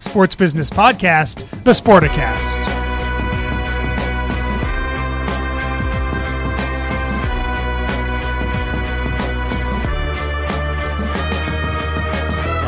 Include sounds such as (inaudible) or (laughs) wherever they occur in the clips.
sports business podcast, The Sporticast.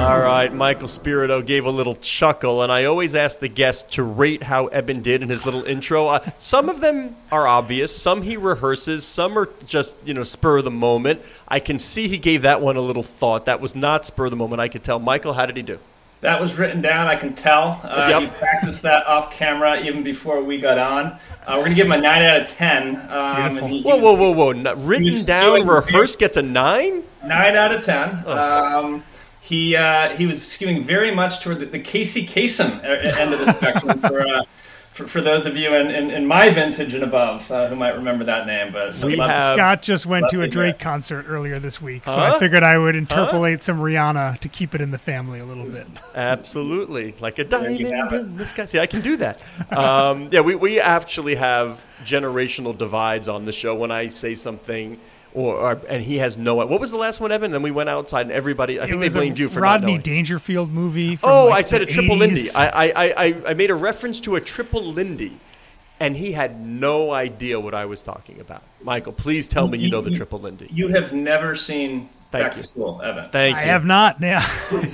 All right, Michael Spirito gave a little chuckle, and I always ask the guest to rate how Eben did in his little intro. Uh, some of them are obvious, some he rehearses, some are just you know spur of the moment. I can see he gave that one a little thought. That was not spur of the moment. I could tell. Michael, how did he do? That was written down. I can tell. Uh, Yep. He practiced that off camera even before we got on. Uh, we're going to give him a nine out of ten. Um, he- he Whoa, was- whoa, whoa, whoa! Written down, rehearsed gets a nine. Nine out of ten. Um, he uh, he was skewing very much toward the, the Casey Kasem end of the spectrum for, uh, for for those of you in, in, in my vintage and above uh, who might remember that name. But We love have- Scott just went to a Drake guy. concert earlier this week, so Huh? I figured I would interpolate some Rihanna to keep it in the family a little bit. Absolutely, like a diamond have it. in the sky. See, I can do that. Um, yeah, we, we actually have generational divides on the show. When I say something, or, or and he has no. What was the last one, Eben? Then we went outside, and everybody. I It think they was blamed you for Rodney not knowing. Dangerfield movie. From Oh, like I said the a triple Lindy. 80s. I, I, I, I- I made a reference to a triple Lindy, and he had no idea what I was talking about. Michael, please tell me you know the triple Lindy. You have never seen Thank Back you. to School, Eben. Thank I you. have not. Yeah.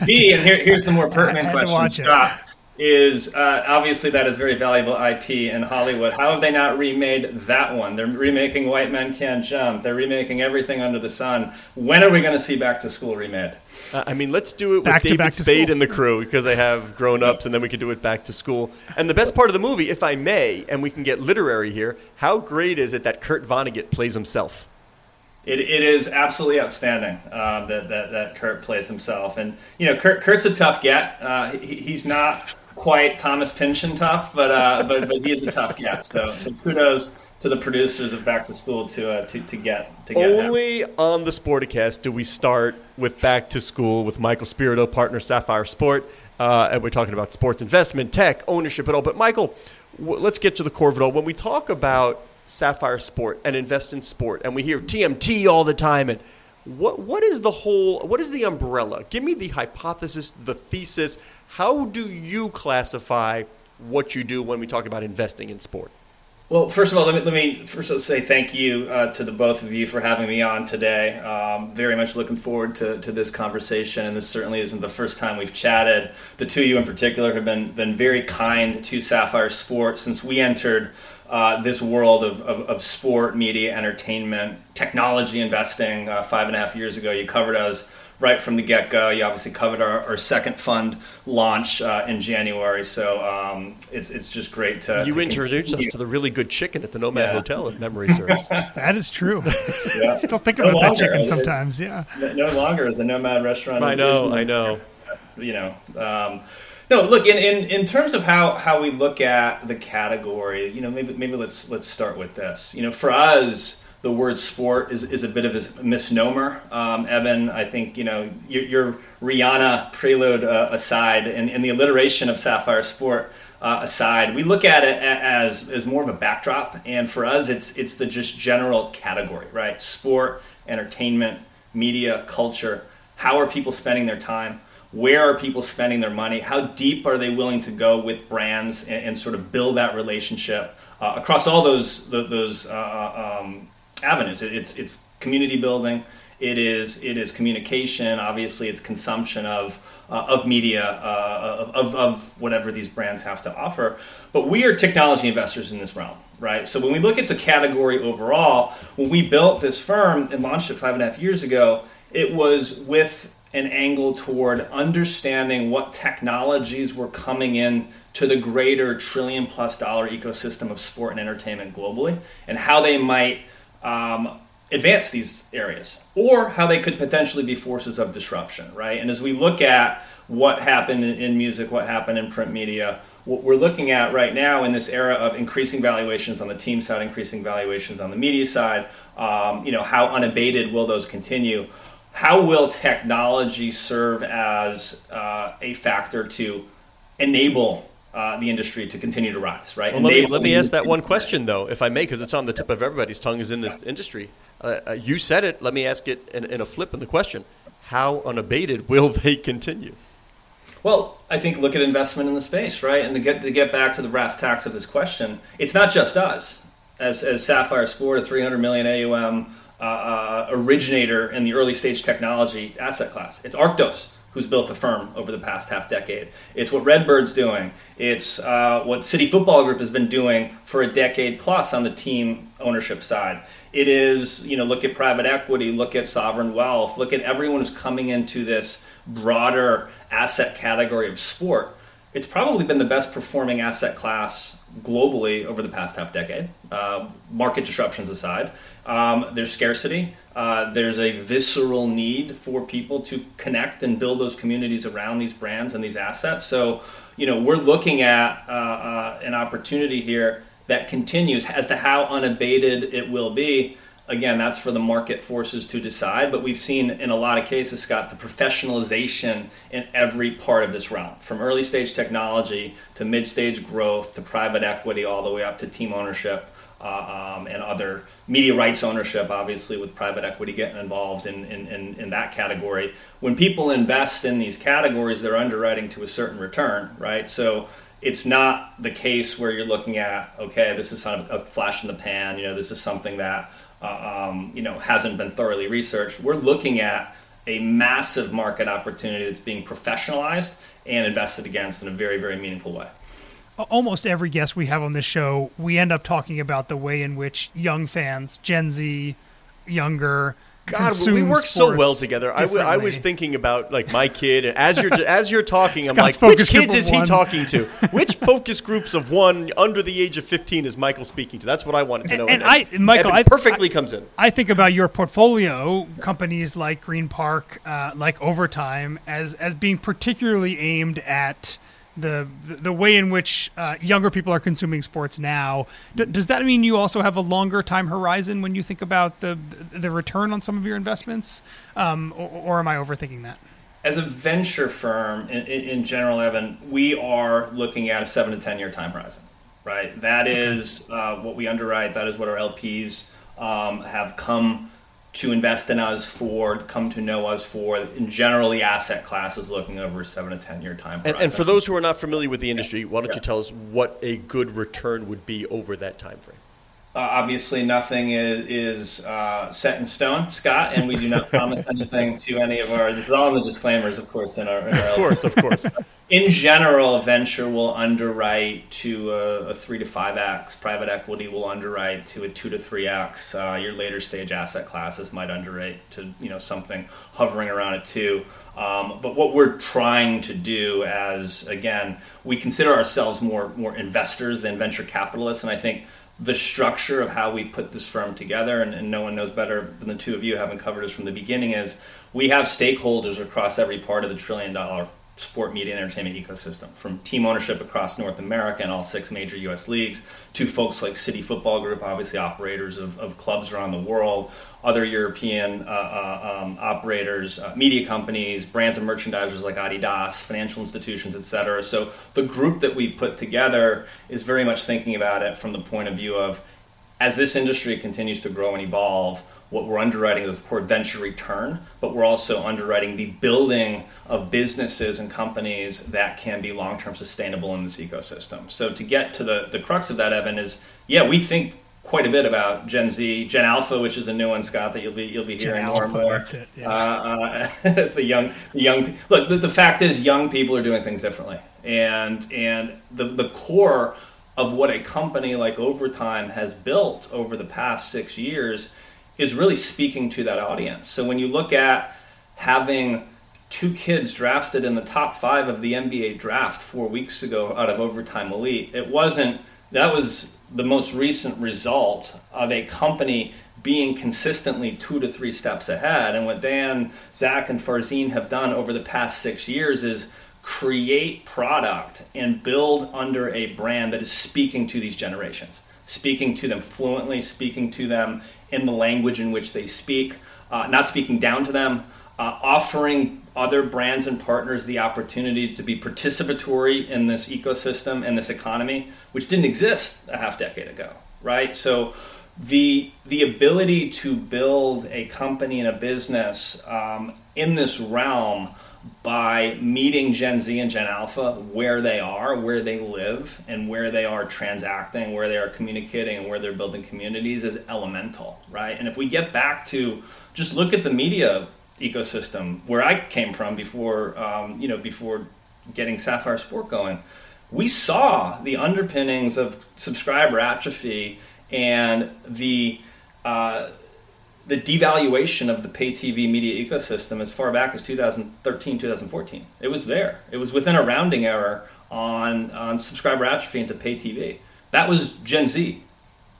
B, and here, here's the more (laughs) pertinent question, watch it. Scott, is uh, obviously that is very valuable IP in Hollywood. How have they not remade that one? They're remaking White Men Can't Jump. They're remaking everything under the sun. When are we going to see Back to School remade? Uh, I mean, let's do it Back to with back David to Spade school. and the crew because they have grown ups, and then we can do it back to school. And the best part of the movie, if I may, and we can get literary here, how great is it that Kurt Vonnegut plays himself? It, it is absolutely outstanding uh, that, that that Kurt plays himself, and you know Kurt Kurt's a tough get. Uh, he, he's not quite Thomas Pynchon tough, but uh, but but he is a tough get. So so kudos to the producers of Back to School to uh, to, to get to get him. Only on the Sporticast do we start with Back to School with Michael Spirito, partner Sapphire Sport. Uh, and we're talking about sports investment, tech, ownership, and all. But Michael, w- let's get to the core of it all. When we talk about Sapphire Sport and invest in sport, and we hear TMT all the time, and what what is the whole? What is the umbrella? Give me the hypothesis, the thesis. How do you classify what you do when we talk about investing in sport? Well, first of all, let me, let me first say thank you uh, to the both of you for having me on today. Um, very much looking forward to, to this conversation, and this certainly isn't the first time we've chatted. The two of you in particular have been, been very kind to Sapphire Sport since we entered uh, this world of, of, of sport, media, entertainment, technology investing uh, five and a half years ago. You covered us right from the get go. You obviously covered our, our second fund launch uh, in January, so um, it's, it's just great to. You to introduced us to the really good chicken at the Nomad Yeah. Hotel, if memory serves. (laughs) That is true. Yeah. (laughs) Still think No about that longer. chicken It- sometimes. Yeah. no no longer the Nomad restaurant. I know, I know. You know, um, no. Look, in, in, in terms of how, how we look at the category, you know, maybe maybe let's let's start with this. You know, for us, the word sport is, is a bit of a misnomer. Um, Eben, I think you know your, your Rihanna prelude uh, aside, and, and the alliteration of Sapphire Sport uh, aside, we look at it as as more of a backdrop, and for us, it's it's the just general category, right? Sport, entertainment, media, culture. How are people spending their time? Where are people spending their money? How deep are they willing to go with brands and, and sort of build that relationship uh, across all those those uh, um, avenues? It- It's it's community building, It is it is communication. Obviously, it's consumption of uh, of media uh, of, of whatever these brands have to offer. But we are technology investors in this realm, right? So when we look at the category overall, when we built this firm and launched it five and a half years ago, it was with an angle toward understanding what technologies were coming in to the greater trillion plus dollar ecosystem of sport and entertainment globally and how they might um, advance these areas or how they could potentially be forces of disruption, right? And as we look at what happened in music, what happened in print media, what we're looking at right now in this era of increasing valuations on the team side, increasing valuations on the media side, um, you know, how unabated will those continue? How will technology serve as uh, a factor to enable uh, the industry to continue to rise, right? Well, let, me, let me ask that one question, though, if I may, because it's on the tip of everybody's tongue is in this industry. Uh, uh, you said it. Let me ask it in, in a flip in the question. How unabated will they continue? Well, I think look at investment in the space, right? And to get to get back to the brass tacks of this question, it's not just us as as Sapphire Sport, a 300 million AUM uh, uh, originator in the early stage technology asset class. It's Arctos who's built the firm over the past half decade. It's what Redbird's doing. It's uh, what City Football Group has been doing for a decade plus on the team ownership side. It is, you know, look at private equity, look at sovereign wealth, look at everyone who's coming into this broader asset category of sport. It's probably been the best performing asset class globally over the past half decade. Uh, market disruptions aside, um, there's scarcity. Uh, there's a visceral need for people to connect and build those communities around these brands and these assets. So, you know, we're looking at uh, uh an opportunity here that continues as to how unabated it will be again, that's for the market forces to decide. But we've seen in a lot of cases, Scott, the professionalization in every part of this realm, from early stage technology to mid stage growth to private equity, all the way up to team ownership. Uh, um, and other media rights ownership, obviously, with private equity getting involved in, in, in, in, that category. When people invest in these categories, they're underwriting to a certain return, right? So it's not the case where you're looking at, okay, this is kind of a flash in the pan, you know, this is something that uh, um, you know hasn't been thoroughly researched. We're looking at a massive market opportunity that's being professionalized and invested against in a very very meaningful way. Almost every guest we have on this show, we end up talking about the way in which young fans, Gen Z, younger, God, we work so well together. I, w- I was thinking about like my kid, and as you're as you're talking, I'm like, which kids is he talking to? (laughs) which focus groups of one under the age of 15 is Michael speaking to? That's what I wanted to know. And, and, and I, Michael, I, perfectly I, comes in. I think about your portfolio companies like Green Park, uh, like Overtime, as as being particularly aimed at the the way in which uh, younger people are consuming sports now. D- does that mean you also have a longer time horizon when you think about the the return on some of your investments, um, or, or, am I overthinking that? As a venture firm, in, in, general, Eben, we are looking at a seven to ten year time horizon. Right, that okay. is uh, what we underwrite. That is what our LPs um, have come to invest in us for, come to know us for. In general, the asset class is looking over seven to ten year time and, and, for those who are not familiar with the industry, why don't yeah. you tell us what a good return would be over that time frame? Uh, obviously, nothing is, is uh, set in stone, Scott, and we do not (laughs) promise anything to any of our. This is all in the disclaimers, of course, in our. In our of course, of course. (laughs) in general, venture will underwrite to a, a, three to five x. Private equity will underwrite to a two to three x. Uh, your later stage asset classes might underwrite to you know something hovering around a two. Um, but what we're trying to do, as again, we consider ourselves more more investors than venture capitalists, and I think the structure of how we put this firm together, and, and, no one knows better than the two of you having covered us from the beginning, is we have stakeholders across every part of the trillion dollar sport media and entertainment ecosystem, from team ownership across North America and all six major U.S. leagues to folks like City Football Group, obviously operators of, of clubs around the world, other European uh, uh, um, operators, uh, media companies, brands and merchandisers like Adidas, financial institutions, etc. So the group that we put together is very much thinking about it from the point of view of as this industry continues to grow and evolve what we're underwriting is, of course, venture return, but we're also underwriting the building of businesses and companies that can be long term sustainable in this ecosystem. So, to get to the, the crux of that, Eben, is yeah, we think quite a bit about Gen Z, Gen Alpha, which is a new one, Scott, that you'll be you'll be hearing Gen more Alpha, and more. that's it, yeah. Uh, (laughs) uh, the young, the young. Look, the, the fact is, young people are doing things differently, and and the the core of what a company like Overtime has built over the past six years is really speaking to that audience. So when you look at having two kids drafted in the top five of the NBA draft four weeks ago out of Overtime Elite, it wasn't that was the most recent result of a company being consistently two to three steps ahead. And what Dan, Zach, and Farzine have done over the past six years is create product and build under a brand that is speaking to these generations, speaking to them fluently, speaking to them in the language in which they speak, uh, not speaking down to them, uh, offering other brands and partners the opportunity to be participatory in this ecosystem and this economy, which didn't exist a half decade ago, right? So the the ability to build a company and a business um, in this realm by meeting Gen Z and Gen Alpha where they are, where they live, and where they are transacting, where they are communicating, and where they're building communities is elemental, right? And if we get back to just look at the media ecosystem where I came from before, um, you know, before getting Sapphire Sport going, we saw the underpinnings of subscriber atrophy and the uh, the devaluation of the pay TV media ecosystem as far back as 2013, 2014. It was there. It was within a rounding error on, on subscriber atrophy into pay TV. That was Gen Z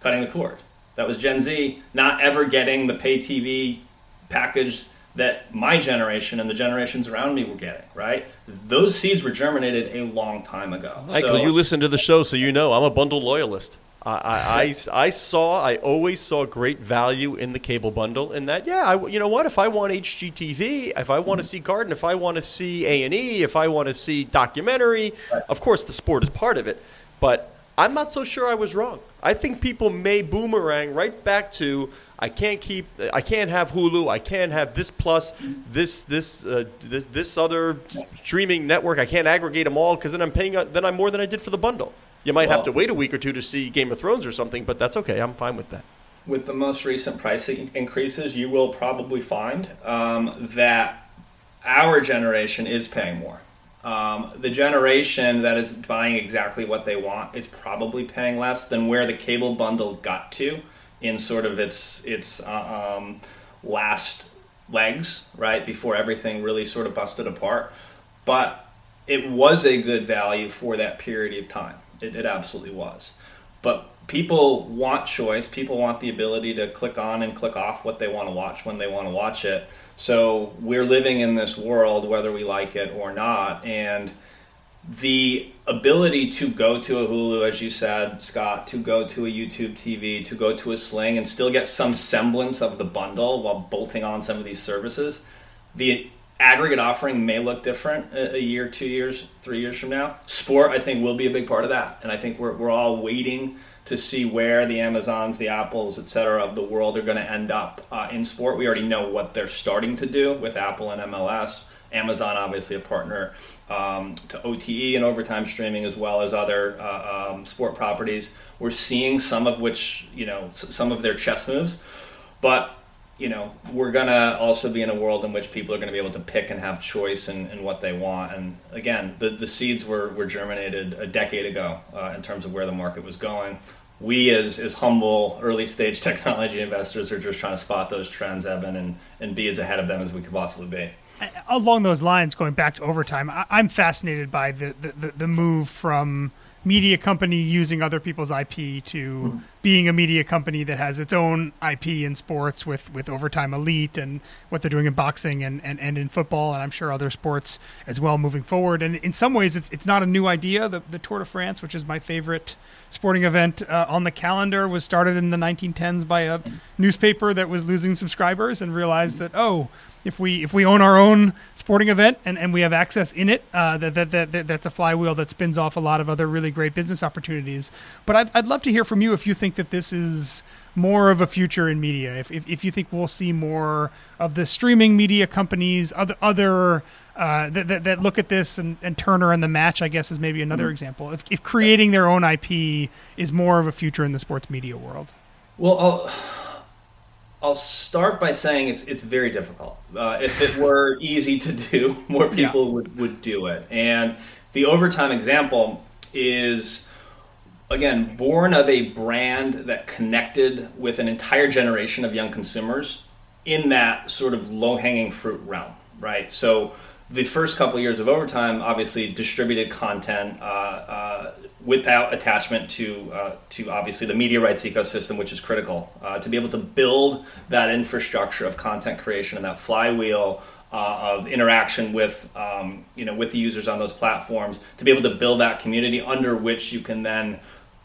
cutting the cord. That was Gen Z not ever getting the pay TV package that my generation and the generations around me were getting, right? Those seeds were germinated a long time ago. Michael, So- you listen to the show, so you know I'm a bundle loyalist. I, I, I, saw, I always saw great value in the cable bundle. In that, yeah, I, you know what? If I want HGTV, if I want to see Garden, if I want to see A and E, if I want to see documentary, of course the sport is part of it. But I'm not so sure I was wrong. I think people may boomerang right back to I can't keep, I can't have Hulu, I can't have this plus, this this uh, this this other streaming network. I can't aggregate them all because then I'm paying, uh, then I'm more than I did for the bundle. You might have to wait a week or two to see Game of Thrones or something, but that's okay. I'm fine with that. with the most recent pricing increases, you will probably find um, that our generation is paying more. Um, the generation that is buying exactly what they want is probably paying less than where the cable bundle got to in sort of its its uh, um, last legs, right before everything really sort of busted apart. But it was a good value for that period of time. It, it absolutely was. But people want choice. People want the ability to click on and click off what they want to watch when they want to watch it. So we're living in this world, whether we like it or not. And the ability to go to a Hulu, as you said, Scott, to go to a YouTube TV, to go to a Sling, and still get some semblance of the bundle while bolting on some of these services. The aggregate offering may look different a, year, two years, three years from now. Sport, I think, will be a big part of that, and I think we're we're all waiting to see where the Amazons, the Apples, et cetera, of the world are going to end up uh, in sport. We already know what they're starting to do with Apple and MLS. Amazon, obviously, a partner um, to OTE and overtime streaming, as well as other uh, um, sport properties. We're seeing some of which, you know, some of their chess moves, but you know, we're gonna also be in a world in which people are gonna be able to pick and have choice in, in what they want. And again, the, the seeds were, were germinated a decade ago uh, in terms of where the market was going. We, as, as humble early stage (laughs) technology investors, are just trying to spot those trends, Eben, and, and be as ahead of them as we could possibly be. along those lines, going back to overtime, I, I'm fascinated by the, the, the move from media company using other people's IP to mm-hmm. being a media company that has its own IP in sports with, with overtime elite and what they're doing in boxing and, and, and in football and I'm sure other sports as well moving forward. And in some ways, it's, it's not a new idea. The, the Tour de France, which is my favorite sporting event uh, on the calendar, was started in the 1910s by a newspaper that was losing subscribers and realized that, oh, if we if we own our own sporting event and, and we have access in it, uh, that, that, that, that that's a flywheel that spins off a lot of other really great business opportunities. But I'd, I'd love to hear from you if you think that this is more of a future in media. If, if, if you think we'll see more of the streaming media companies, other other uh, that, that, that look at this and, and Turner and the match, I guess, is maybe another example. If, if creating their own IP is more of a future in the sports media world. Well, I'll, I'll start by saying it's it's very difficult. Uh, if it were (laughs) easy to do, (laughs) more people yeah. would, would do it. And the overtime example is again born of a brand that connected with an entire generation of young consumers in that sort of low hanging fruit realm, right? So the first couple of years of overtime, obviously distributed content uh, uh, without attachment to uh, to obviously the media rights ecosystem, which is critical uh, to be able to build that infrastructure of content creation and that flywheel uh, of interaction with um, you know with the users on those platforms to be able to build that community under which you can then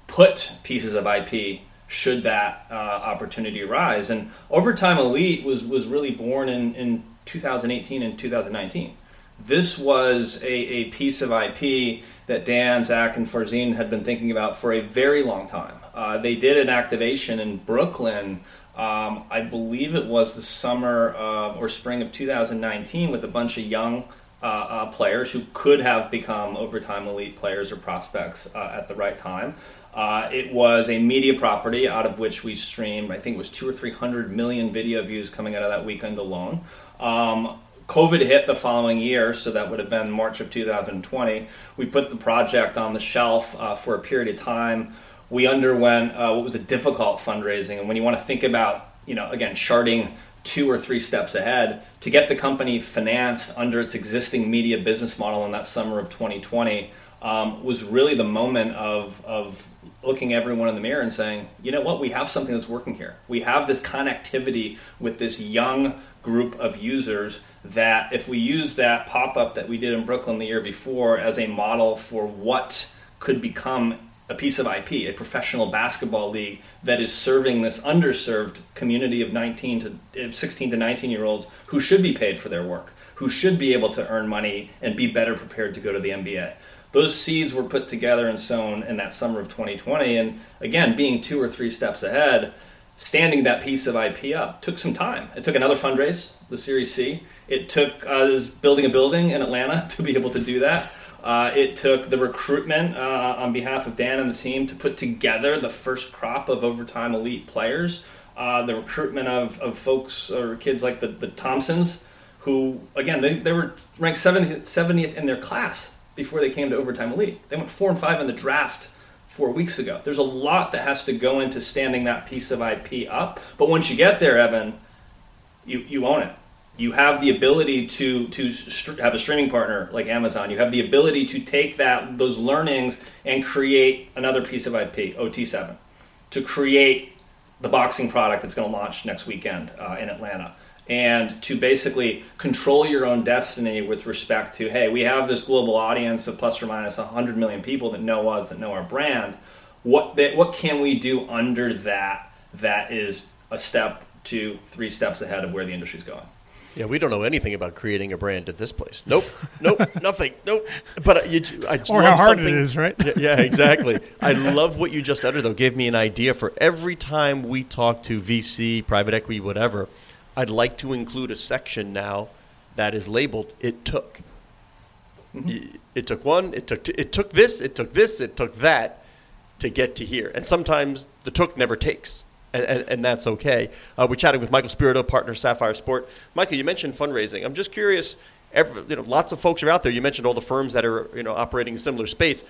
put pieces of IP should that uh, opportunity arise. And Overtime Elite was was really born in in 2018 and 2019 this was a, a piece of IP that Dan, Zach, and Farzin had been thinking about for a very long time. Uh, they did an activation in Brooklyn, um, I believe it was the summer or spring of 2019, with a bunch of young uh, uh, players who could have become overtime elite players or prospects uh, at the right time. Uh, it was a media property out of which we streamed, I think it was two or three hundred million video views coming out of that weekend alone. Um, COVID hit the following year, so that would have been March of 2020. We put the project on the shelf uh, for a period of time. We underwent uh, what was a difficult fundraising, and when you want to think about, you know, again, charting two or three steps ahead to get the company financed under its existing media business model in that summer of 2020 um, was really the moment of, of looking everyone in the mirror and saying, you know what, we have something that's working here. We have this connectivity with this young group of users that if we use that pop up that we did in Brooklyn the year before as a model for what could become a piece of IP, a professional basketball league that is serving this underserved community of 19 to 16 to 19 year olds who should be paid for their work, who should be able to earn money and be better prepared to go to the NBA. Those seeds were put together and sown in that summer of 2020. And again, being two or three steps ahead, standing that piece of IP up took some time. It took another fundraise, the Series C. It took us building a building in Atlanta (laughs) to be able to do that. Uh, it took the recruitment uh, on behalf of Dan and the team to put together the first crop of overtime elite players. Uh, the recruitment of, of folks or kids like the, the Thompsons, who, again, they, they were ranked 70th, 70th in their class before they came to overtime elite. They went four and five in the draft four weeks ago. There's a lot that has to go into standing that piece of IP up. But once you get there, Eben, you, you own it. You have the ability to to st- have a streaming partner like Amazon. You have the ability to take that those learnings and create another piece of IP, OT7, to create the boxing product that's going to launch next weekend uh, in Atlanta and to basically control your own destiny with respect to hey we have this global audience of plus or minus 100 million people that know us that know our brand what what can we do under that that is a step to three steps ahead of where the industry's going yeah, we don't know anything about creating a brand at this place. Nope, nope, (laughs) nothing, nope. But uh, you, I or how hard it is, right? Yeah, yeah exactly. I love what you just uttered, though. Gave me an idea for every time we talk to VC, private equity, whatever I'd like to include a section now that is labeled "It took." Mm-hmm. It took one. It took. Two, it took this. It took this. It took that to get to here. And sometimes the took never takes, and, and, and that's okay. Uh, we're chatting with Michael Spirito, partner Sapphire Sport. Michael, you mentioned fundraising. I'm just curious. Every, you know, lots of folks are out there. You mentioned all the firms that are you know operating in similar space.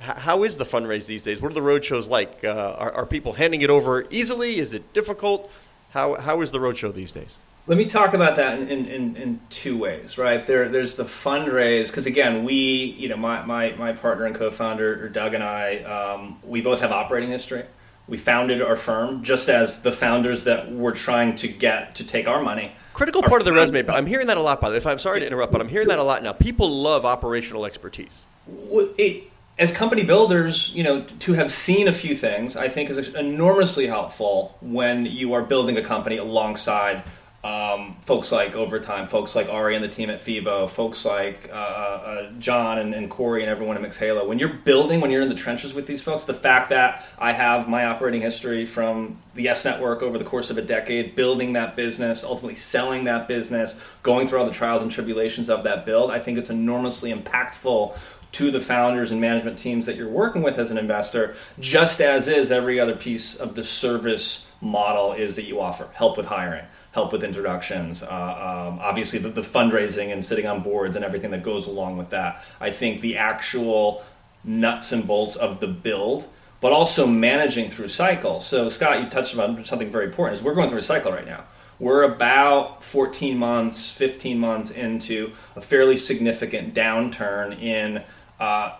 how is the fundraise these days? What are the road shows like? Uh, are, are people handing it over easily? Is it difficult? How, how is the roadshow these days? Let me talk about that in, in, in, two ways, right? There, there's the fundraise, because again, we, you know, my, my, my partner and co founder, Doug and I, um, we both have operating history. We founded our firm just as the founders that were trying to get to take our money. Critical part of the resume, but I'm hearing that a lot, by the way. If I'm sorry to interrupt, but I'm hearing that a lot now. People love operational expertise. It, as company builders, you know, to have seen a few things, I think is enormously helpful when you are building a company alongside um, folks like Overtime, folks like Ari and the team at Fevo, folks like uh, uh, John and, and, Corey and everyone at MixHalo. When you're building, when you're in the trenches with these folks, the fact that I have my operating history from the Yes Network over the course of a decade, building that business, ultimately selling that business, going through all the trials and tribulations of that build, I think it's enormously impactful to the founders and management teams that you're working with as an investor, just as is every other piece of the service model is that you offer help with hiring, help with introductions, uh, um, obviously the, the, fundraising and sitting on boards and everything that goes along with that. I think the actual nuts and bolts of the build, but also managing through cycles. So, Scott, you touched on something very important. Is we're going through a cycle right now. We're about 14 months, 15 months into a fairly significant downturn in uh,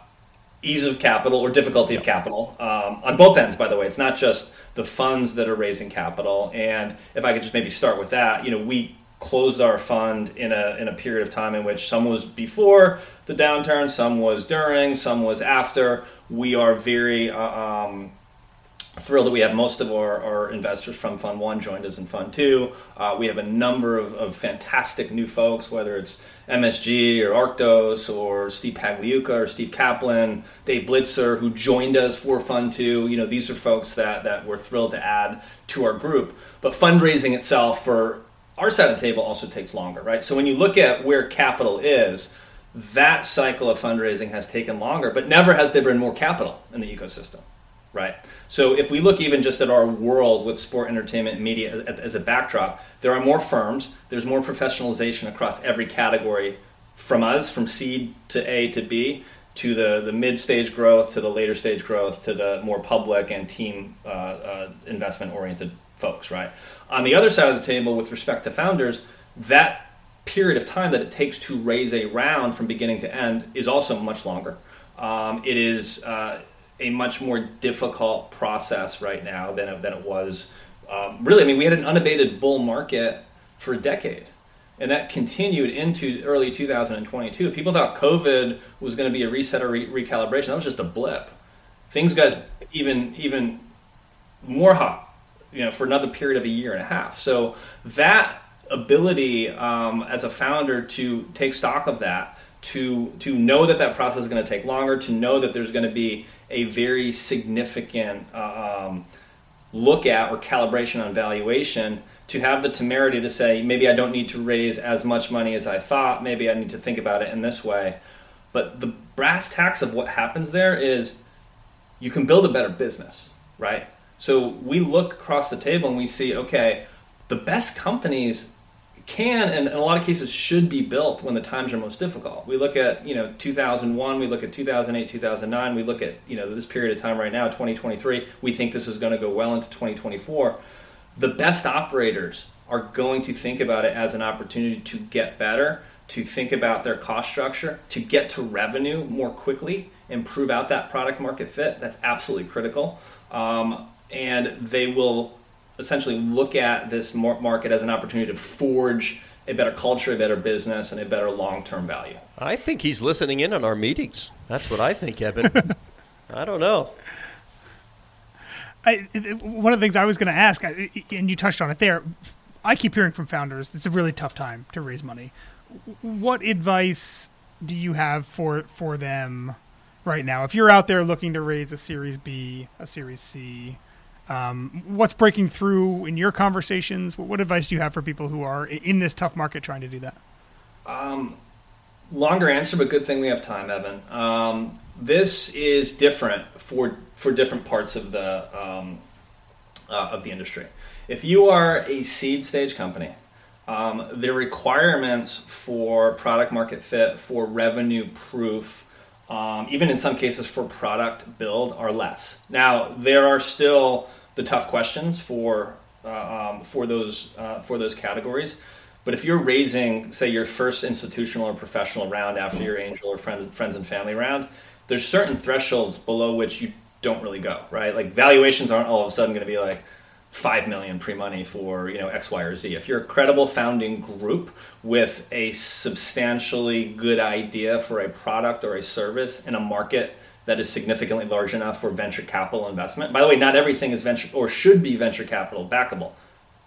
ease of capital or difficulty of capital um, on both ends. By the way, it's not just the funds that are raising capital. And if I could just maybe start with that, you know, we closed our fund in a in a period of time in which some was before the downturn, some was during, some was after. We are very uh, um, thrilled that we have most of our, our, investors from Fund One joined us in Fund Two. Uh, we have a number of, of, fantastic new folks, whether it's MSG or Arctos or Steve Pagliuca or Steve Kaplan, Dave Blitzer, who joined us for Fund Two. You know, these are folks that that we're thrilled to add to our group. But fundraising itself for our side of the table also takes longer, right? So when you look at where capital is. That cycle of fundraising has taken longer, but never has there been more capital in the ecosystem right? So if we look even just at our world with sport, entertainment, and media as a backdrop, there are more firms, there's more professionalization across every category from us, from seed to A to B, to the, the mid stage growth, to the later stage growth, to the more public and team uh, uh, investment oriented folks, right? On the other side of the table, with respect to founders, that period of time that it takes to raise a round from beginning to end is also much longer. Um, it is uh, a much more difficult process right now than it, than it was. Um, really, I mean, we had an unabated bull market for a decade, and that continued into early 2022. People thought COVID was going to be a reset or re- recalibration. That was just a blip. Things got even even more hot, you know, for another period of a year and a half. So that ability um, as a founder to take stock of that to to know that that process is going to take longer, to know that there's going to be a very significant uh, um, look at or calibration on valuation, to have the temerity to say maybe I don't need to raise as much money as I thought, maybe I need to think about it in this way. But the brass tacks of what happens there is you can build a better business, right? So we look across the table and we see okay, the best companies can and in a lot of cases should be built when the times are most difficult. We look at you know 2001, we look at 2008, 2009, we look at you know this period of time right now, 2023. We think this is going to go well into 2024. The best operators are going to think about it as an opportunity to get better, to think about their cost structure, to get to revenue more quickly, and prove out that product market fit. That's absolutely critical. Um, and they will essentially look at this market as an opportunity to forge a better culture, a better business, and a better long term value. I think he's listening in on our meetings. That's what I think, Eben. (laughs) I don't know. I, one of the things I was going to ask, and you touched on it there, I keep hearing from founders it's a really tough time to raise money. What advice do you have for for them right now? If you're out there looking to raise a Series B, a Series C, um, what's breaking through in your conversations? What, what, advice do you have for people who are in this tough market trying to do that? Um, longer answer, but good thing we have time, Eben. Um, this is different for for different parts of the um, uh, of the industry. If you are a seed stage company, um, the requirements for product market fit, for revenue proof, um, even in some cases for product build, are less. Now there are still the tough questions for uh, um, for those uh, for those categories. But if you're raising, say, your first institutional or professional round after your angel or friends, friends and family round, there's certain thresholds below which you don't really go, right? Like valuations aren't all of a sudden going to be like five million pre-money for you know X, Y, or Z. If you're a credible founding group with a substantially good idea for a product or a service in a market that is significantly large enough for venture capital investment. By the way, not everything is venture or should be venture capital backable,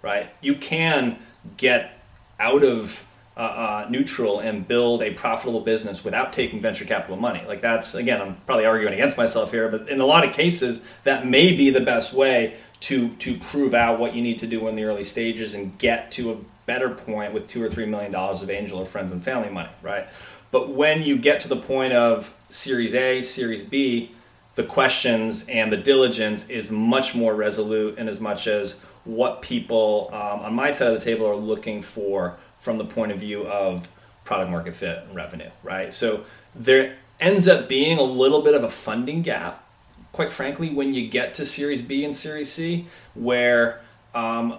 right? You can get out of uh, uh, neutral and build a profitable business without taking venture capital money. Like that's again, I'm probably arguing against myself here, but in a lot of cases, that may be the best way to to prove out what you need to do in the early stages and get to a better point with two or three million dollars of angel or friends and family money, right? But when you get to the point of Series A, Series B, the questions and the diligence is much more resolute in as much as what people um, on my side of the table are looking for from the point of view of product market fit and revenue, right? So there ends up being a little bit of a funding gap, quite frankly, when you get to Series B and Series C, where um,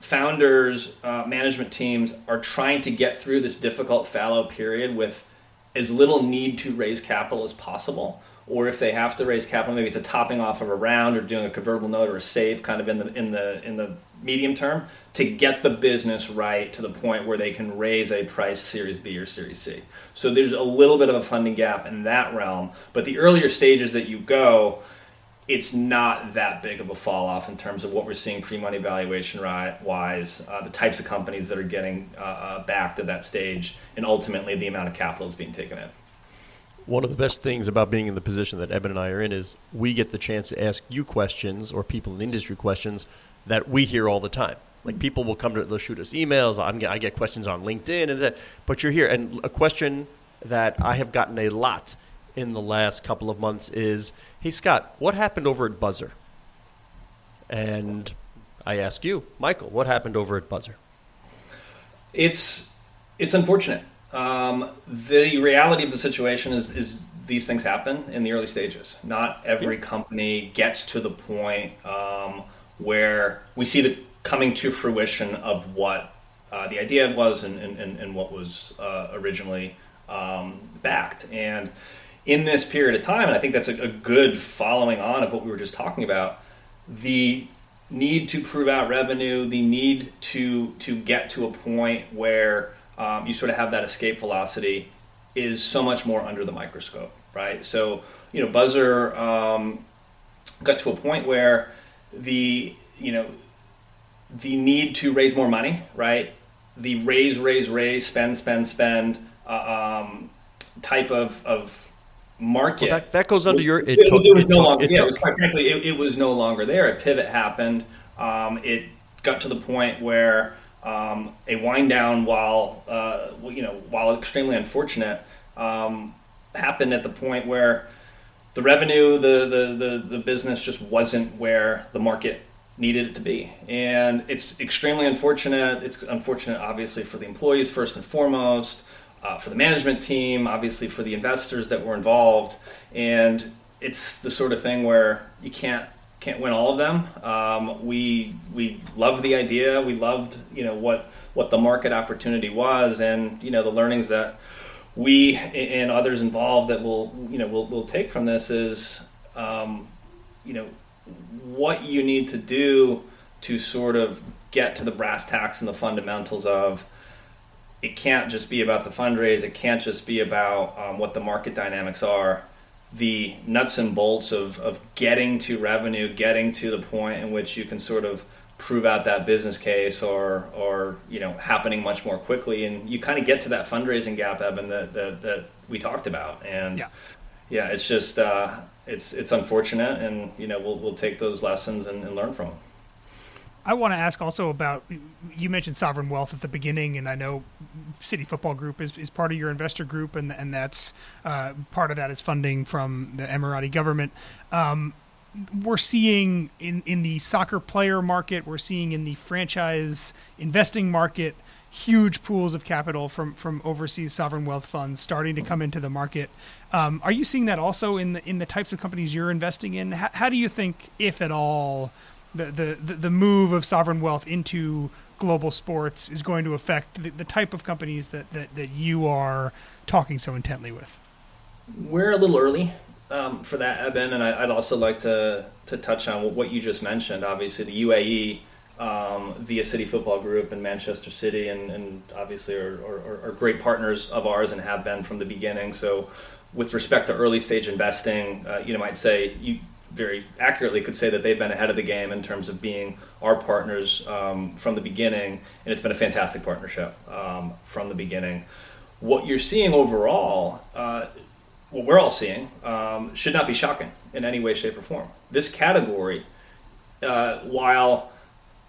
founders, uh, management teams are trying to get through this difficult fallow period with as little need to raise capital as possible. Or if they have to raise capital, maybe it's a topping off of a round or doing a convertible note or a SAFE kind of in the in the in the medium term to get the business right to the point where they can raise a price Series B or Series C. So there's a little bit of a funding gap in that realm. But the earlier stages that you go, it's not that big of a fall off in terms of what we're seeing pre-money valuation wise, uh, the types of companies that are getting uh, uh, backed at that stage, and ultimately the amount of capital that's being taken in. One of the best things about being in the position that Eben and I are in is we get the chance to ask you questions or people in the industry questions that we hear all the time. Like people will come to they'll shoot us emails. I'm, I get questions on LinkedIn and that, but you're here. And a question that I have gotten a lot in the last couple of months is, "Hey Scott, what happened over at Buzzer?" And I ask you, Michael, what happened over at Buzzer? It's it's unfortunate. Um, the reality of the situation is is these things happen in the early stages. Not every yeah. company gets to the point um, where we see the coming to fruition of what uh, the idea was and, and, and what was uh, originally um, backed. And in this period of time, and I think that's a, a, good following on of what we were just talking about, the need to prove out revenue, the need to to get to a point where um, you sort of have that escape velocity is so much more under the microscope, right? So you know, Buzzer um, got to a point where the you know the need to raise more money, right? The raise, raise, raise, spend, spend, spend uh, um, type of, of market. Well, that, that, goes under your. It, it, took, it was it no took, longer. yeah, was, quite frankly, it, was no longer there. A pivot happened. Um, it got to the point where um, a wind down, while uh, you know, while extremely unfortunate, um, happened at the point where the revenue, the, the the the business just wasn't where the market needed it to be. And it's extremely unfortunate. It's unfortunate, obviously, for the employees first and foremost uh, for the management team, obviously for the investors that were involved, and it's the sort of thing where you can't can't win all of them. Um, we we loved the idea. We loved you know what what the market opportunity was, and you know the learnings that we and others involved that will you know will will take from this is um, you know what you need to do to sort of get to the brass tacks and the fundamentals of it can't just be about the fundraise. It can't just be about um, what the market dynamics are. The nuts and bolts of, of getting to revenue, getting to the point in which you can sort of prove out that business case or, or you know, happening much more quickly. And you kind of get to that fundraising gap, Eben, that, that, that we talked about. And yeah, yeah it's just, uh, it's, it's unfortunate. And, you know, we'll, we'll take those lessons and, and learn from them. I want to ask also about you mentioned sovereign wealth at the beginning, and I know City Football Group is, is part of your investor group, and and that's uh, part of that is funding from the Emirati government. Um, we're seeing in in the soccer player market, we're seeing in the franchise investing market huge pools of capital from from overseas sovereign wealth funds starting to come into the market. Um, are you seeing that also in the in the types of companies you're investing in? How, how do you think, if at all? the, the, the move of sovereign wealth into global sports is going to affect the, the type of companies that, that, that you are talking so intently with? We're a little early um, for that, Eben, and I, would also like to, to touch on what you just mentioned. Obviously, the UAE um, via City Football Group and Manchester City, and, and obviously are, are, are, great partners of ours and have been from the beginning. So, with respect to early stage investing, uh, you know, I'd say you very accurately could say that they've been ahead of the game in terms of being our partners um, from the beginning, and it's been a fantastic partnership um, from the beginning. What you're seeing overall, uh, what we're all seeing, um, should not be shocking in any way, shape, or form. This category, uh, while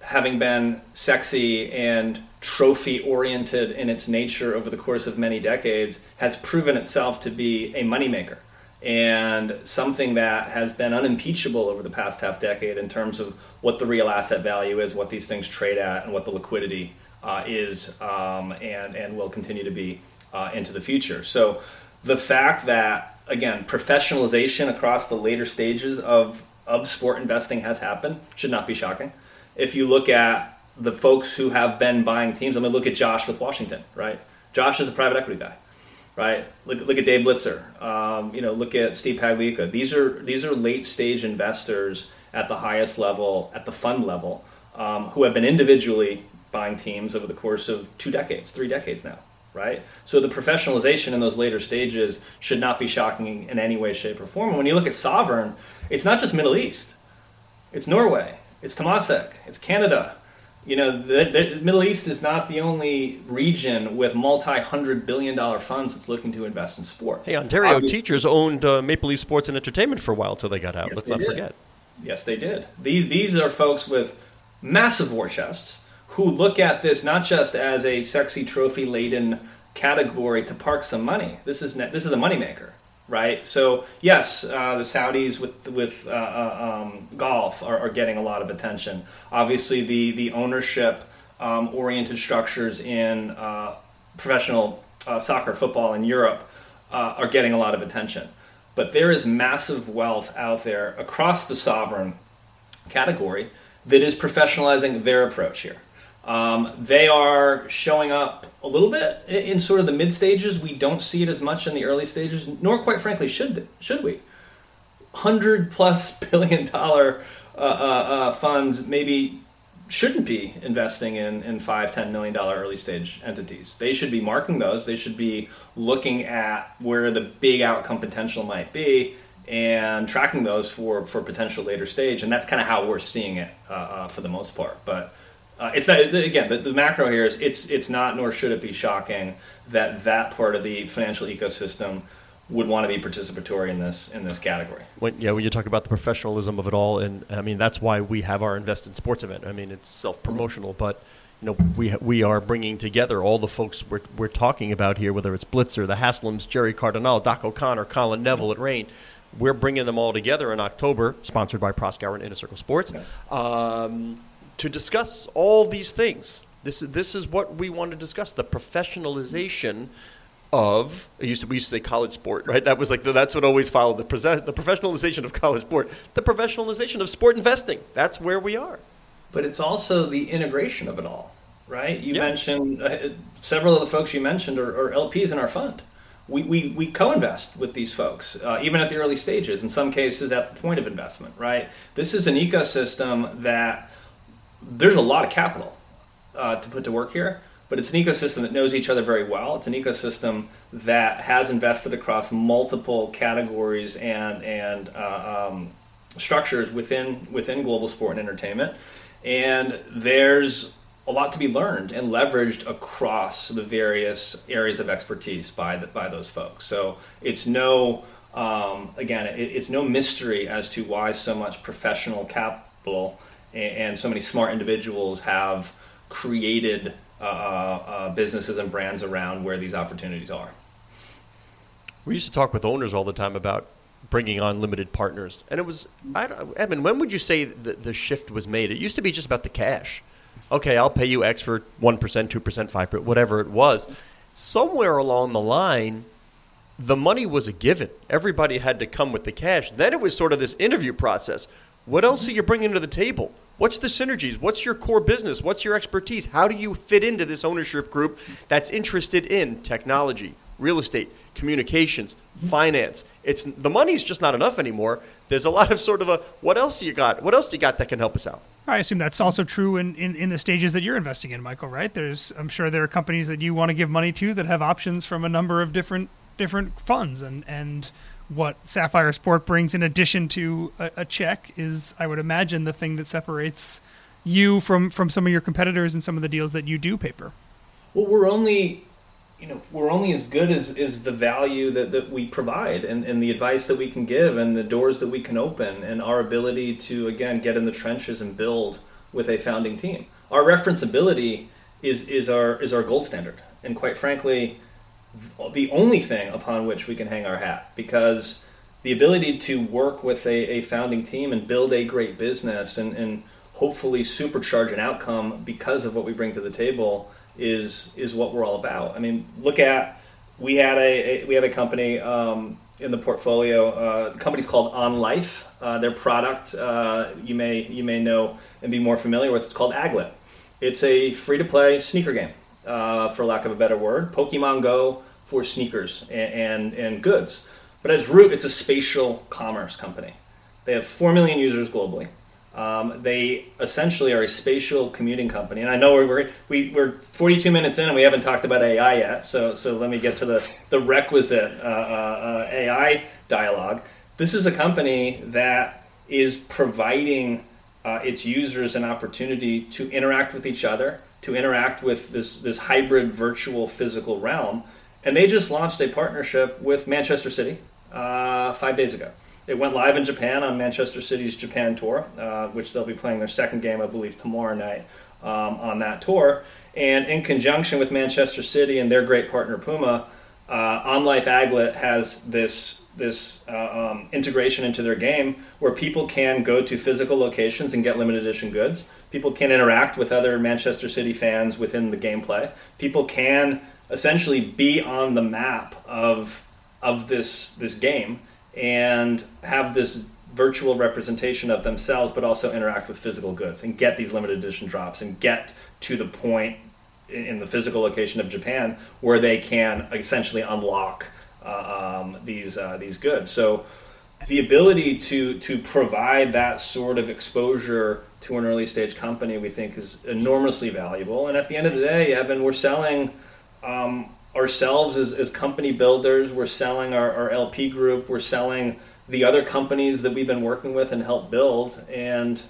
having been sexy and trophy oriented in its nature over the course of many decades, has proven itself to be a moneymaker and something that has been unimpeachable over the past half decade in terms of what the real asset value is, what these things trade at, and what the liquidity uh, is, um, and and will continue to be uh, into the future. So the fact that again professionalization across the later stages of of sport investing has happened should not be shocking. If you look at the folks who have been buying teams, I mean, look at Josh with Washington, right? Josh is a private equity guy right? Look, look at Dave Blitzer. Um, you know, look at Steve Pagliuca. These are these are late stage investors at the highest level, at the fund level, um, who have been individually buying teams over the course of two decades, three decades now, right? So the professionalization in those later stages should not be shocking in any way, shape, or form. And when you look at sovereign, it's not just Middle East. It's Norway. It's Temasek. It's Canada you know, the, the, Middle East is not the only region with multi-hundred billion dollar funds that's looking to invest in sport. Hey, Ontario Obviously, teachers owned uh, Maple Leaf Sports and Entertainment for a while until they got out. Yes, Let's not did. forget. Yes, they did. These these are folks with massive war chests who look at this not just as a sexy trophy laden category to park some money. This is this is a moneymaker right? So yes, uh, the Saudis with with uh, uh, um, golf are, are, getting a lot of attention. Obviously, the the ownership um, oriented structures in uh, professional uh, soccer, football in Europe uh, are getting a lot of attention. But there is massive wealth out there across the sovereign category that is professionalizing their approach here. Um, they are showing up a little bit in sort of the mid stages. We don't see it as much in the early stages, nor quite frankly should should we. Hundred plus (laughs) billion dollar uh, uh, uh, funds maybe shouldn't be investing in, in five, ten million dollar early stage entities. They should be marking those. They should be looking at where the big outcome potential might be and tracking those for, for potential later stage. And that's kind of how we're seeing it uh, uh, for the most part. But uh, it's not again the, the, macro here is it's it's not nor should it be shocking that that part of the financial ecosystem would want to be participatory in this in this category. When, yeah, when you talk about the professionalism of it all, and I mean that's why we have our Invest in Sports event. I mean it's self promotional, but you know we we are bringing together all the folks we're we're talking about here, whether it's Blitzer, the Haslams, Jerry Cardinale, Doc O'Connor, Colin Neville at Raine. We're bringing them all together in October, sponsored by Proskauer and Inner Circle Sports. Um, to discuss all these things. This is, this is what we want to discuss the professionalization of it used to we used to say college sport right? That was like the, that's what always followed the, the professionalization of (laughs) college sport. The professionalization of sport investing that's where we are. But it's also the integration of it all right? You yeah. mentioned uh, several of the folks you mentioned are, are lps in our fund. We, we, we co-invest with these folks uh, even at the early stages in some cases at the point of investment right? This is an ecosystem that there's a lot of capital uh, to put to work here, but it's an ecosystem that knows each other very well. It's an ecosystem that has invested across multiple categories and and uh, um, structures within within global sport and entertainment, and there's a lot to be learned and leveraged across the various areas of expertise by the, by those folks. So it's no um, again, it, it's no mystery as to why so much professional capital and, so many smart individuals have created uh, uh, businesses and brands around where these opportunities are. We used to talk with owners all the time about bringing on limited partners, and it was, I, Eben, when would you say the, the shift was made? It used to be just about the cash. Okay, I'll pay you X for one percent, two percent, five percent, whatever it was. Somewhere along the line, the money was a given. Everybody had to come with the cash. Then it was sort of this interview process. What else are you bringing to the table? What's the synergies? What's your core business? What's your expertise? How do you fit into this ownership group that's interested in technology, real estate, communications, finance? It's the money's just not enough anymore. There's a lot of sort of a what else you got? What else you got that can help us out? I assume that's also true in, in, in the stages that you're investing in, Michael, right? There's I'm sure there are companies that you want to give money to that have options from a number of different different funds and and what Sapphire Sport brings in addition to a, a, check is, I would imagine, the thing that separates you from from some of your competitors and some of the deals that you do paper. Well, we're only, you know, we're only as good as is the value that, that we provide and, and the advice that we can give and the doors that we can open and our ability to again get in the trenches and build with a founding team. Our referenceability is is our is our gold standard, and quite frankly, the only thing upon which we can hang our hat because the ability to work with a, a founding team and build a great business and, and hopefully supercharge an outcome because of what we bring to the table is is what we're all about. I mean, look at we had a, a we have a company um, in the portfolio. Uh, the company's called On Life. Uh, their product uh, you may you may know and be more familiar with. It's called Aglet. It's a free to play sneaker game, uh, for lack of a better word. Pokemon Go for sneakers and, and, and goods. But its root, it's a spatial commerce company. They have four million users globally. Um, they essentially are a spatial commuting company, and I know we're, we, we're 42 minutes in and we haven't talked about AI yet. So so let me get to the the requisite uh, uh, uh AI dialogue. This is a company that is providing uh, its users an opportunity to interact with each other, to interact with this this hybrid virtual physical realm, and they just launched a partnership with Manchester City uh, five days ago. It went live in Japan on Manchester City's Japan tour, uh, which they'll be playing their second game, I believe, tomorrow night um, on that tour. And in conjunction with Manchester City and their great partner Puma, uh, On Life Aglet has this this uh, um, integration into their game where people can go to physical locations and get limited edition goods. People can interact with other Manchester City fans within the gameplay. People can essentially be on the map of of this this game and have this virtual representation of themselves, but also interact with physical goods and get these limited edition drops and get to the point in the physical location of Japan where they can essentially unlock um, these uh, these goods. So the ability to to provide that sort of exposure to an early stage company, we think, is enormously valuable. And at the end of the day, Eben, we're selling. Um, ourselves as, as company builders, we're selling our, our LP group, we're selling the other companies that we've been working with and help build, and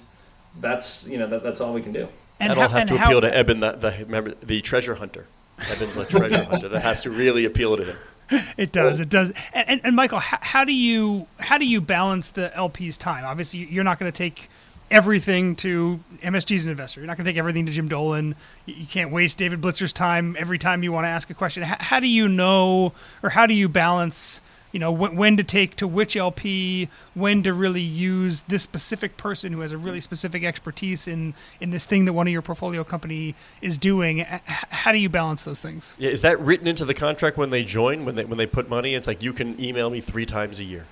that's you know that, that's all we can do. And That'll how, have to appeal how, to Eben, the, the remember the treasure hunter. Eben, the treasure (laughs) hunter. That has to really appeal to him. (laughs) It does. Oh. It does. And, and, and Michael, how, how, do you how do you balance the LP's time? Obviously, you're not going to take everything to MSG's an investor. You're not going to take everything to Jim Dolan. You can't waste David Blitzer's time every time you want to ask a question. How, how do you know, or how do you balance, you know, wh- when to take to which LP, when to really use this specific person who has a really specific expertise in in this thing that one of your portfolio company is doing? How do you balance those things? Yeah, is that written into the contract when they join? When they when they put money, it's like you can email me three times a year.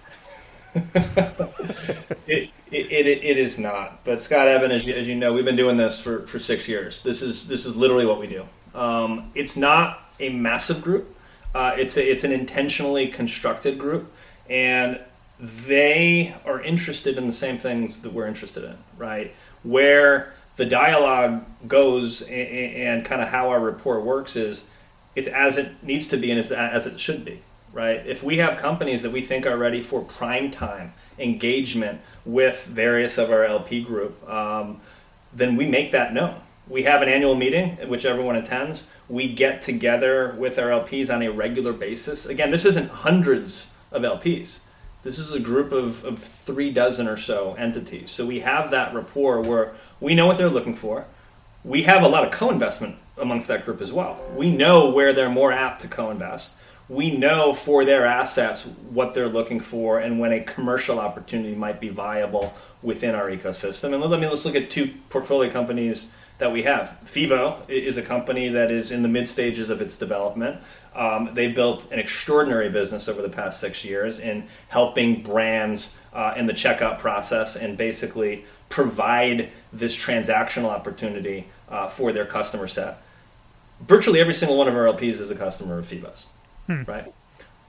(laughs) it, it, it, it is not. But Scott Eben, as you, as you know, we've been doing this for, for six years. This is this is literally what we do. Um, it's not a massive group. Uh, it's a, it's an intentionally constructed group, and they are interested in the same things that we're interested in. Right where the dialogue goes and, and kind of how our report works is it's as it needs to be and as, as it should be right? If we have companies that we think are ready for prime time engagement with various of our LP group, um, then we make that known. We have an annual meeting which everyone attends. We get together with our LPs on a regular basis. Again, this isn't hundreds of LPs. This is a group of, of three dozen or so entities. So we have that rapport where we know what they're looking for. We have a lot of co investment amongst that group as well. We know where they're more apt to co invest we know for their assets what they're looking for and when a commercial opportunity might be viable within our ecosystem. And let me let's look at two portfolio companies that we have. Fevo is a company that is in the mid stages of its development. Um, they built an extraordinary business over the past six years in helping brands uh, in the checkout process and basically provide this transactional opportunity uh, for their customer set. Virtually every single one of our LPs is a customer of Fevo's hmm. right?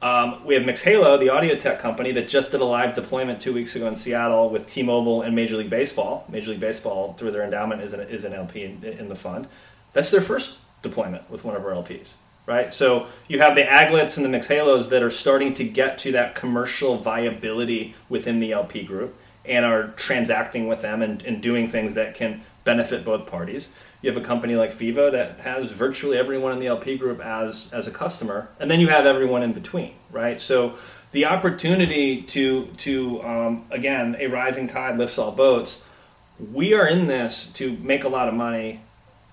Um, we have MixHalo, the audio tech company that just did a live deployment two weeks ago in Seattle with T-Mobile and Major League Baseball. Major League Baseball, through their endowment, is an, is an LP in, in the fund. That's their first deployment with one of our LPs, right? So you have the Aglets and the MixHalos that are starting to get to that commercial viability within the LP group and are transacting with them and, and doing things that can benefit both parties you have a company like Fevo that has virtually everyone in the LP group as as a customer, and then you have everyone in between, right? So the opportunity to to um, again a rising tide lifts all boats. We are in this to make a lot of money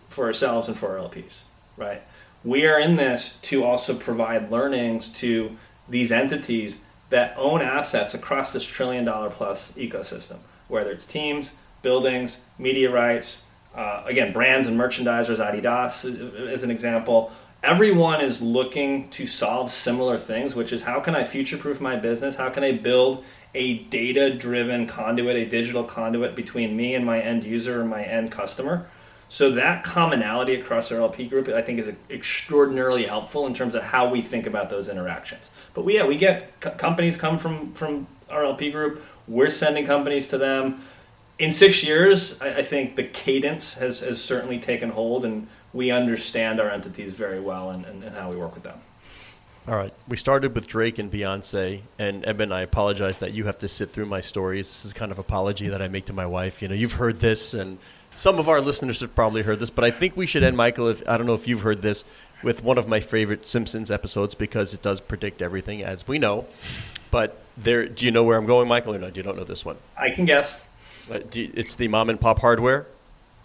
for ourselves and for our LPs, right? We are in this to also provide learnings to these entities that own assets across this trillion dollar plus ecosystem, whether it's teams, buildings, media rights, uh, again, brands and merchandisers, Adidas as an example. Everyone is looking to solve similar things, which is how can I future proof my business? How can I build a data driven conduit, a digital conduit between me and my end user and my end customer? So that commonality across our LP group, I think, is extraordinarily helpful in terms of how we think about those interactions. But we, yeah, we get companies come from from our LP group. We're sending companies to them. In six years, I, I think the cadence has, has certainly taken hold, and we understand our entities very well and, and, and how we work with them. All right. We started with Drake and Beyonce, and Eben, I apologize that you have to sit through my stories. This is kind of apology that I make to my wife. You know, you've heard this, and some of our listeners have probably heard this, but I think we should end, Michael. If I don't know if you've heard this, with one of my favorite Simpsons episodes because it does predict everything, as we know. But there, do you know where I'm going, Michael, or no? You don't know this one. I can guess. It's the mom and pop hardware.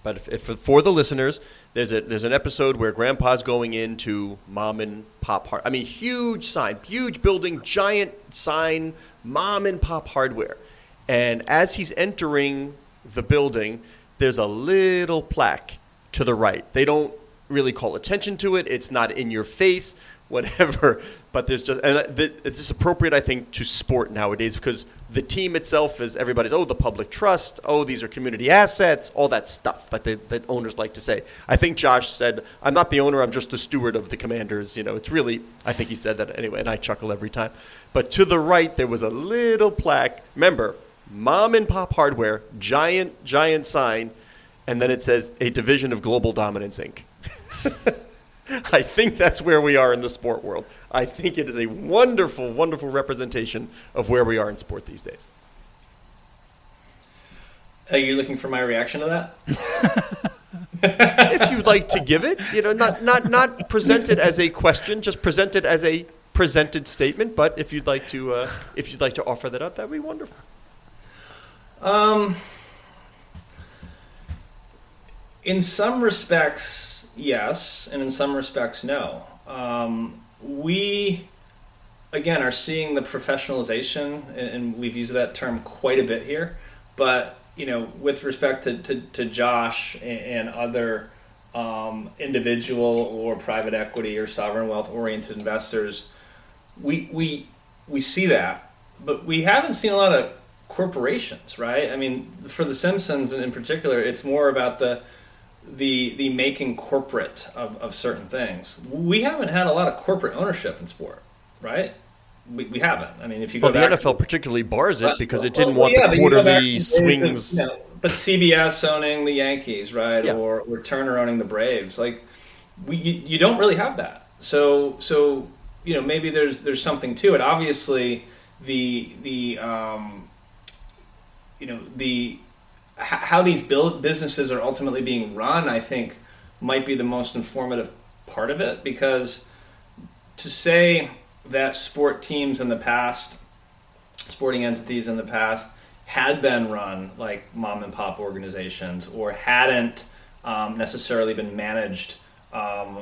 But if, if, for the listeners, there's a there's an episode where Grandpa's going into mom and pop hard. I mean, huge sign, huge building, giant sign, mom and pop hardware. And as he's entering the building, there's a little plaque to the right. They don't really call attention to it. It's not in your face, (laughs) whatever. But there's just, and uh, it's just appropriate, I think, to sport nowadays because the team itself is everybody's, oh, the public trust, oh, these are community assets, all that stuff that, they, that owners like to say. I think Josh said, I'm not the owner, I'm just the steward of the commanders. You know, it's really, I think he said that anyway, and I chuckle every time. But to the right, there was a little plaque. Remember, mom and pop hardware, giant, giant sign, and then it says a division of Global Dominance Inc. (laughs) (laughs) I think that's where we are in the sport world. I think it is a wonderful, wonderful representation of where we are in sport these days. Are you looking for my reaction to that? (laughs) if you'd like to give it, you know, not not not presented as a question, just presented as a presented statement. But if you'd like to, uh, if you'd like to offer that up, that'd be wonderful. Um, in some respects, yes, and in some respects, no. Um, we, again, are seeing the professionalization, and we've used that term quite a bit here. But you know, with respect to, to, to Josh and, other um, individual or private equity or sovereign wealth oriented investors, we we we see that, but we haven't seen a lot of corporations, right? I mean, for the Simpsons in particular, it's more about the the the making corporate of, of certain things. We haven't had a lot of corporate ownership in sport, right? We, we haven't. I mean, if you go well, the NFL to, particularly bars it because it didn't well, want yeah, the quarterly swings. you know, but CBS owning the Yankees, right, yeah. or, or Turner owning the Braves, like we you, you don't really have that. So so you know maybe there's there's something to it. Obviously, the the um, you know the how these build businesses are ultimately being run, I think, might be the most informative part of it because to say that sport teams in the past, sporting entities in the past, had been run like mom and pop organizations or hadn't um, necessarily been managed um,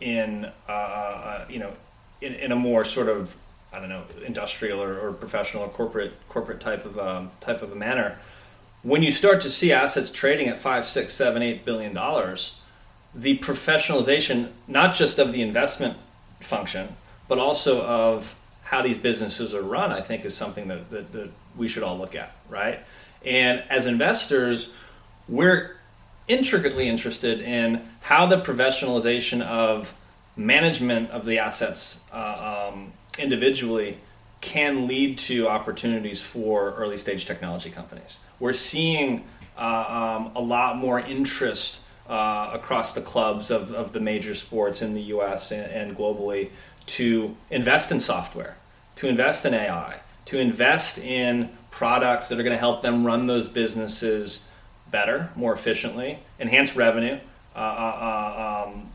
in uh, uh, you know in, in, a more sort of I don't know industrial or, or professional or corporate corporate type of um, type of a manner when you start to see assets trading at five, six, seven, eight billion dollars, the professionalization not just of the investment function, but also of how these businesses are run, I think is something that, that, that we should all look at, right? And as investors, we're intricately interested in how the professionalization of management of the assets uh, um, individually can lead to opportunities for early stage technology companies. We're seeing uh, um, a lot more interest uh, across the clubs of, of the major sports in the US and, and globally to invest in software, to invest in AI, to invest in products that are going to help them run those businesses better, more efficiently, enhance revenue, uh, uh, uh um,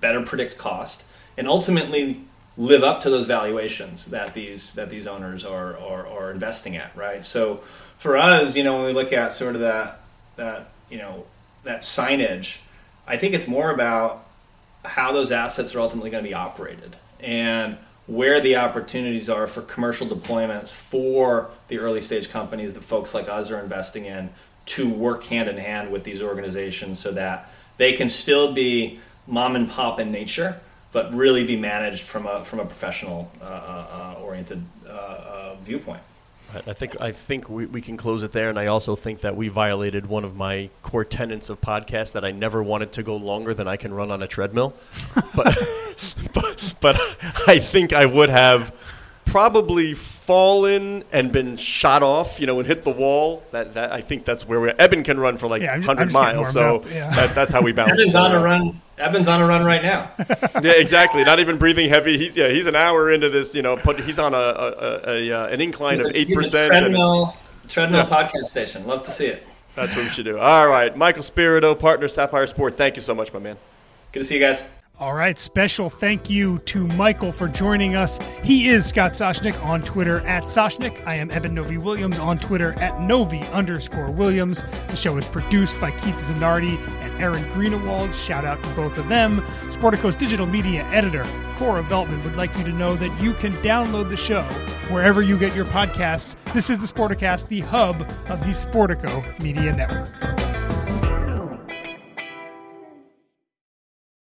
better predict cost, and ultimately live up to those valuations that these that these owners are are, are investing at, right? So for us, you know, when we look at sort of that that you know that signage, I think it's more about how those assets are ultimately going to be operated and where the opportunities are for commercial deployments for the early stage companies that folks like us are investing in to work hand in hand with these organizations so that they can still be mom and pop in nature, but really be managed from a from a professional uh, uh, oriented uh, uh viewpoint. I think I think we, we can close it there, and I also think that we violated one of my core tenets of podcast that I never wanted to go longer than I can run on a treadmill, (laughs) but but, but I think I would have probably fallen and been shot off, you know, and hit the wall. That, that I think that's where we Eben can run for like yeah, 100 miles, so yeah. that, that's how we (laughs) balance. Eben's on a run. Eben's on a run right now. (laughs) yeah, exactly. Not even breathing heavy. He's yeah, he's an hour into this. You know, put, he's on a, a, a, a uh, an incline he's of eight percent. Treadmill, treadmill yeah. podcast station. Love to see it. That's what we should do. All right, Michael Spirito, partner Sapphire Sport. Thank you so much, my man. Good to see you guys. All right, special thank you to Michael for joining us. He is Scott Soshnick on Twitter at Soshnick. I am Eben Novy Williams on Twitter at Novy underscore Williams. The show is produced by Keith Zanardi and Aaron Greenewald. Shout out to both of them. Sportico's digital media editor, Cora Veltman, would like you to know that you can download the show wherever you get your podcasts. This is the Sporticast, the hub of the Sportico Media Network.